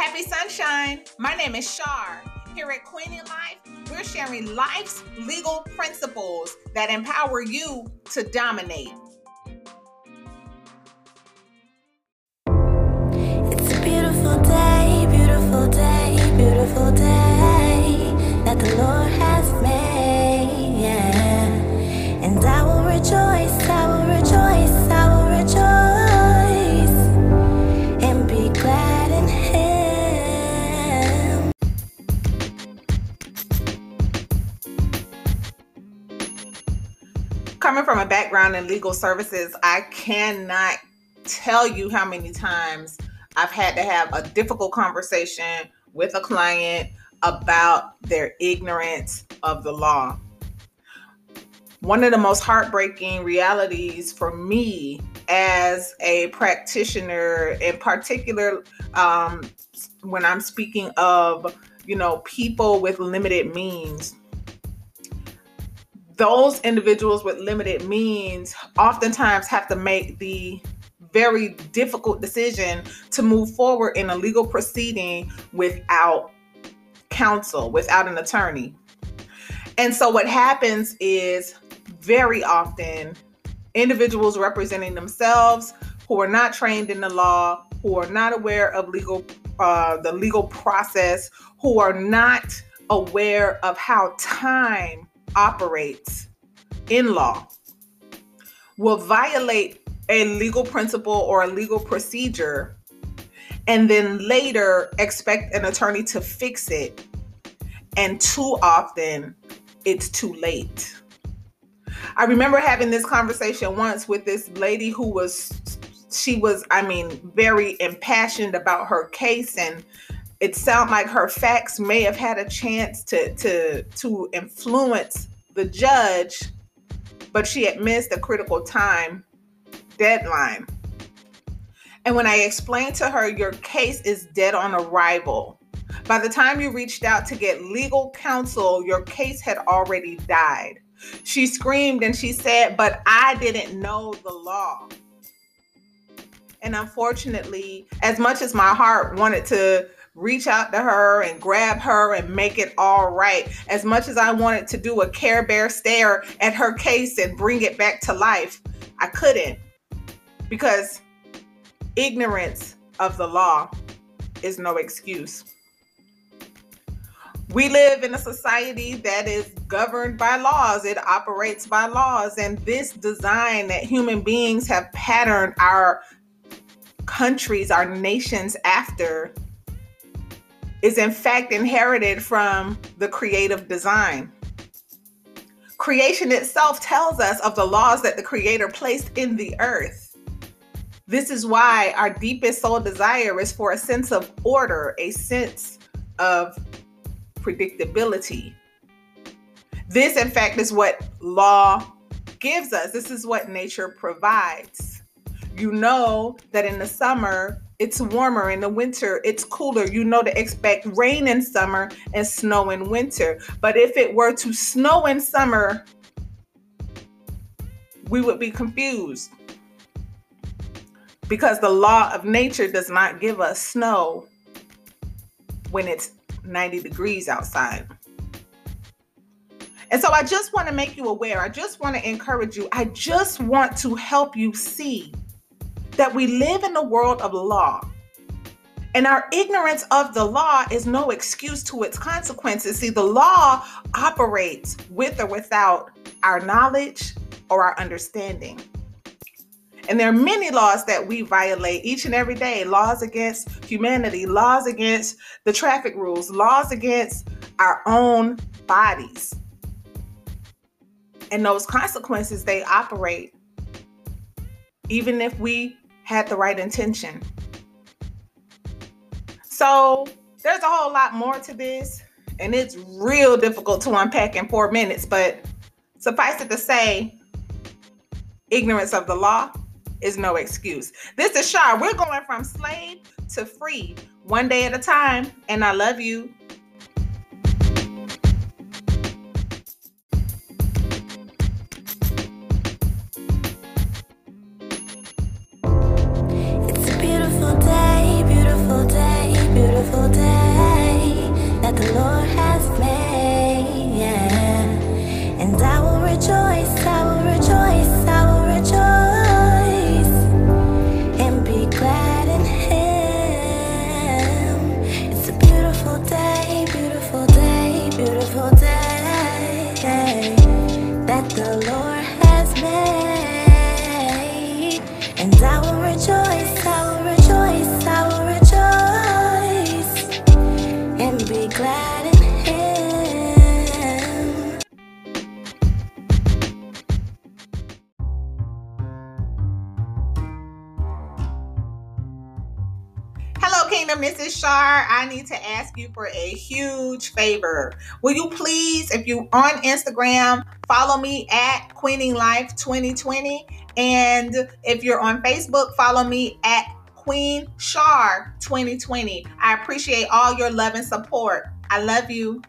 Happy sunshine. My name is Shar. Here at Queen Queening Life, we're sharing life's legal principles that empower you to dominate. Coming from a background in legal services, I cannot tell you how many times I've had to have a difficult conversation with a client about their ignorance of the law. One of the most heartbreaking realities for me as a practitioner, in particular, um, when I'm speaking of, you know, people with limited means, those individuals with limited means oftentimes have to make the very difficult decision to move forward in a legal proceeding without counsel, without an attorney. And so what happens is very often individuals representing themselves who are not trained in the law, who are not aware of legal uh, the legal process, who are not aware of how time operates in law, will violate a legal principle or a legal procedure and then later expect an attorney to fix it. And too often, it's too late. I remember having this conversation once with this lady who was, she was, I mean, very impassioned about her case and it sounded like her facts may have had a chance to to to influence the judge, but she had missed a critical time deadline. And when I explained to her, your case is dead on arrival. By the time you reached out to get legal counsel, your case had already died. She screamed and she said, But I didn't know the law. And unfortunately, as much as my heart wanted to reach out to her and grab her and make it all right, as much as I wanted to do a Care Bear stare at her case and bring it back to life, I couldn't because ignorance of the law is no excuse. We live in a society that is governed by laws. It operates by laws. And this design that human beings have patterned our countries, our nations after, is in fact inherited from the creative design. Creation itself tells us of the laws that the Creator placed in the earth. This is why our deepest soul desire is for a sense of order, a sense of predictability. This, in fact, is what law gives us. This is what nature provides. You know that in the summer, it's warmer. In the winter, it's cooler. You know to expect rain in summer and snow in winter. But if it were to snow in summer, we would be confused because the law of nature does not give us snow when it's 90 degrees outside. And so I just want to make you aware. I just want to encourage you. I just want to help you see that we live in a world of law. And our ignorance of the law is no excuse to its consequences. See, the law operates with or without our knowledge or our understanding. And there are many laws that we violate each and every day laws against humanity, laws against the traffic rules, laws against our own bodies. And those consequences, they operate even if we had the right intention. So there's a whole lot more to this, and it's real difficult to unpack in four minutes, but suffice it to say, ignorance of the law is no excuse. This is Shar. We're going from slave to free, one day at a time, and I love you. the Lord. Kingdom. Is Shar. I need to ask you for a huge favor. Will you please, if you on Instagram, follow me at Queening Life 2020, and if you're on Facebook, follow me at Queen Shar 2020. I appreciate all your love and support. I love you.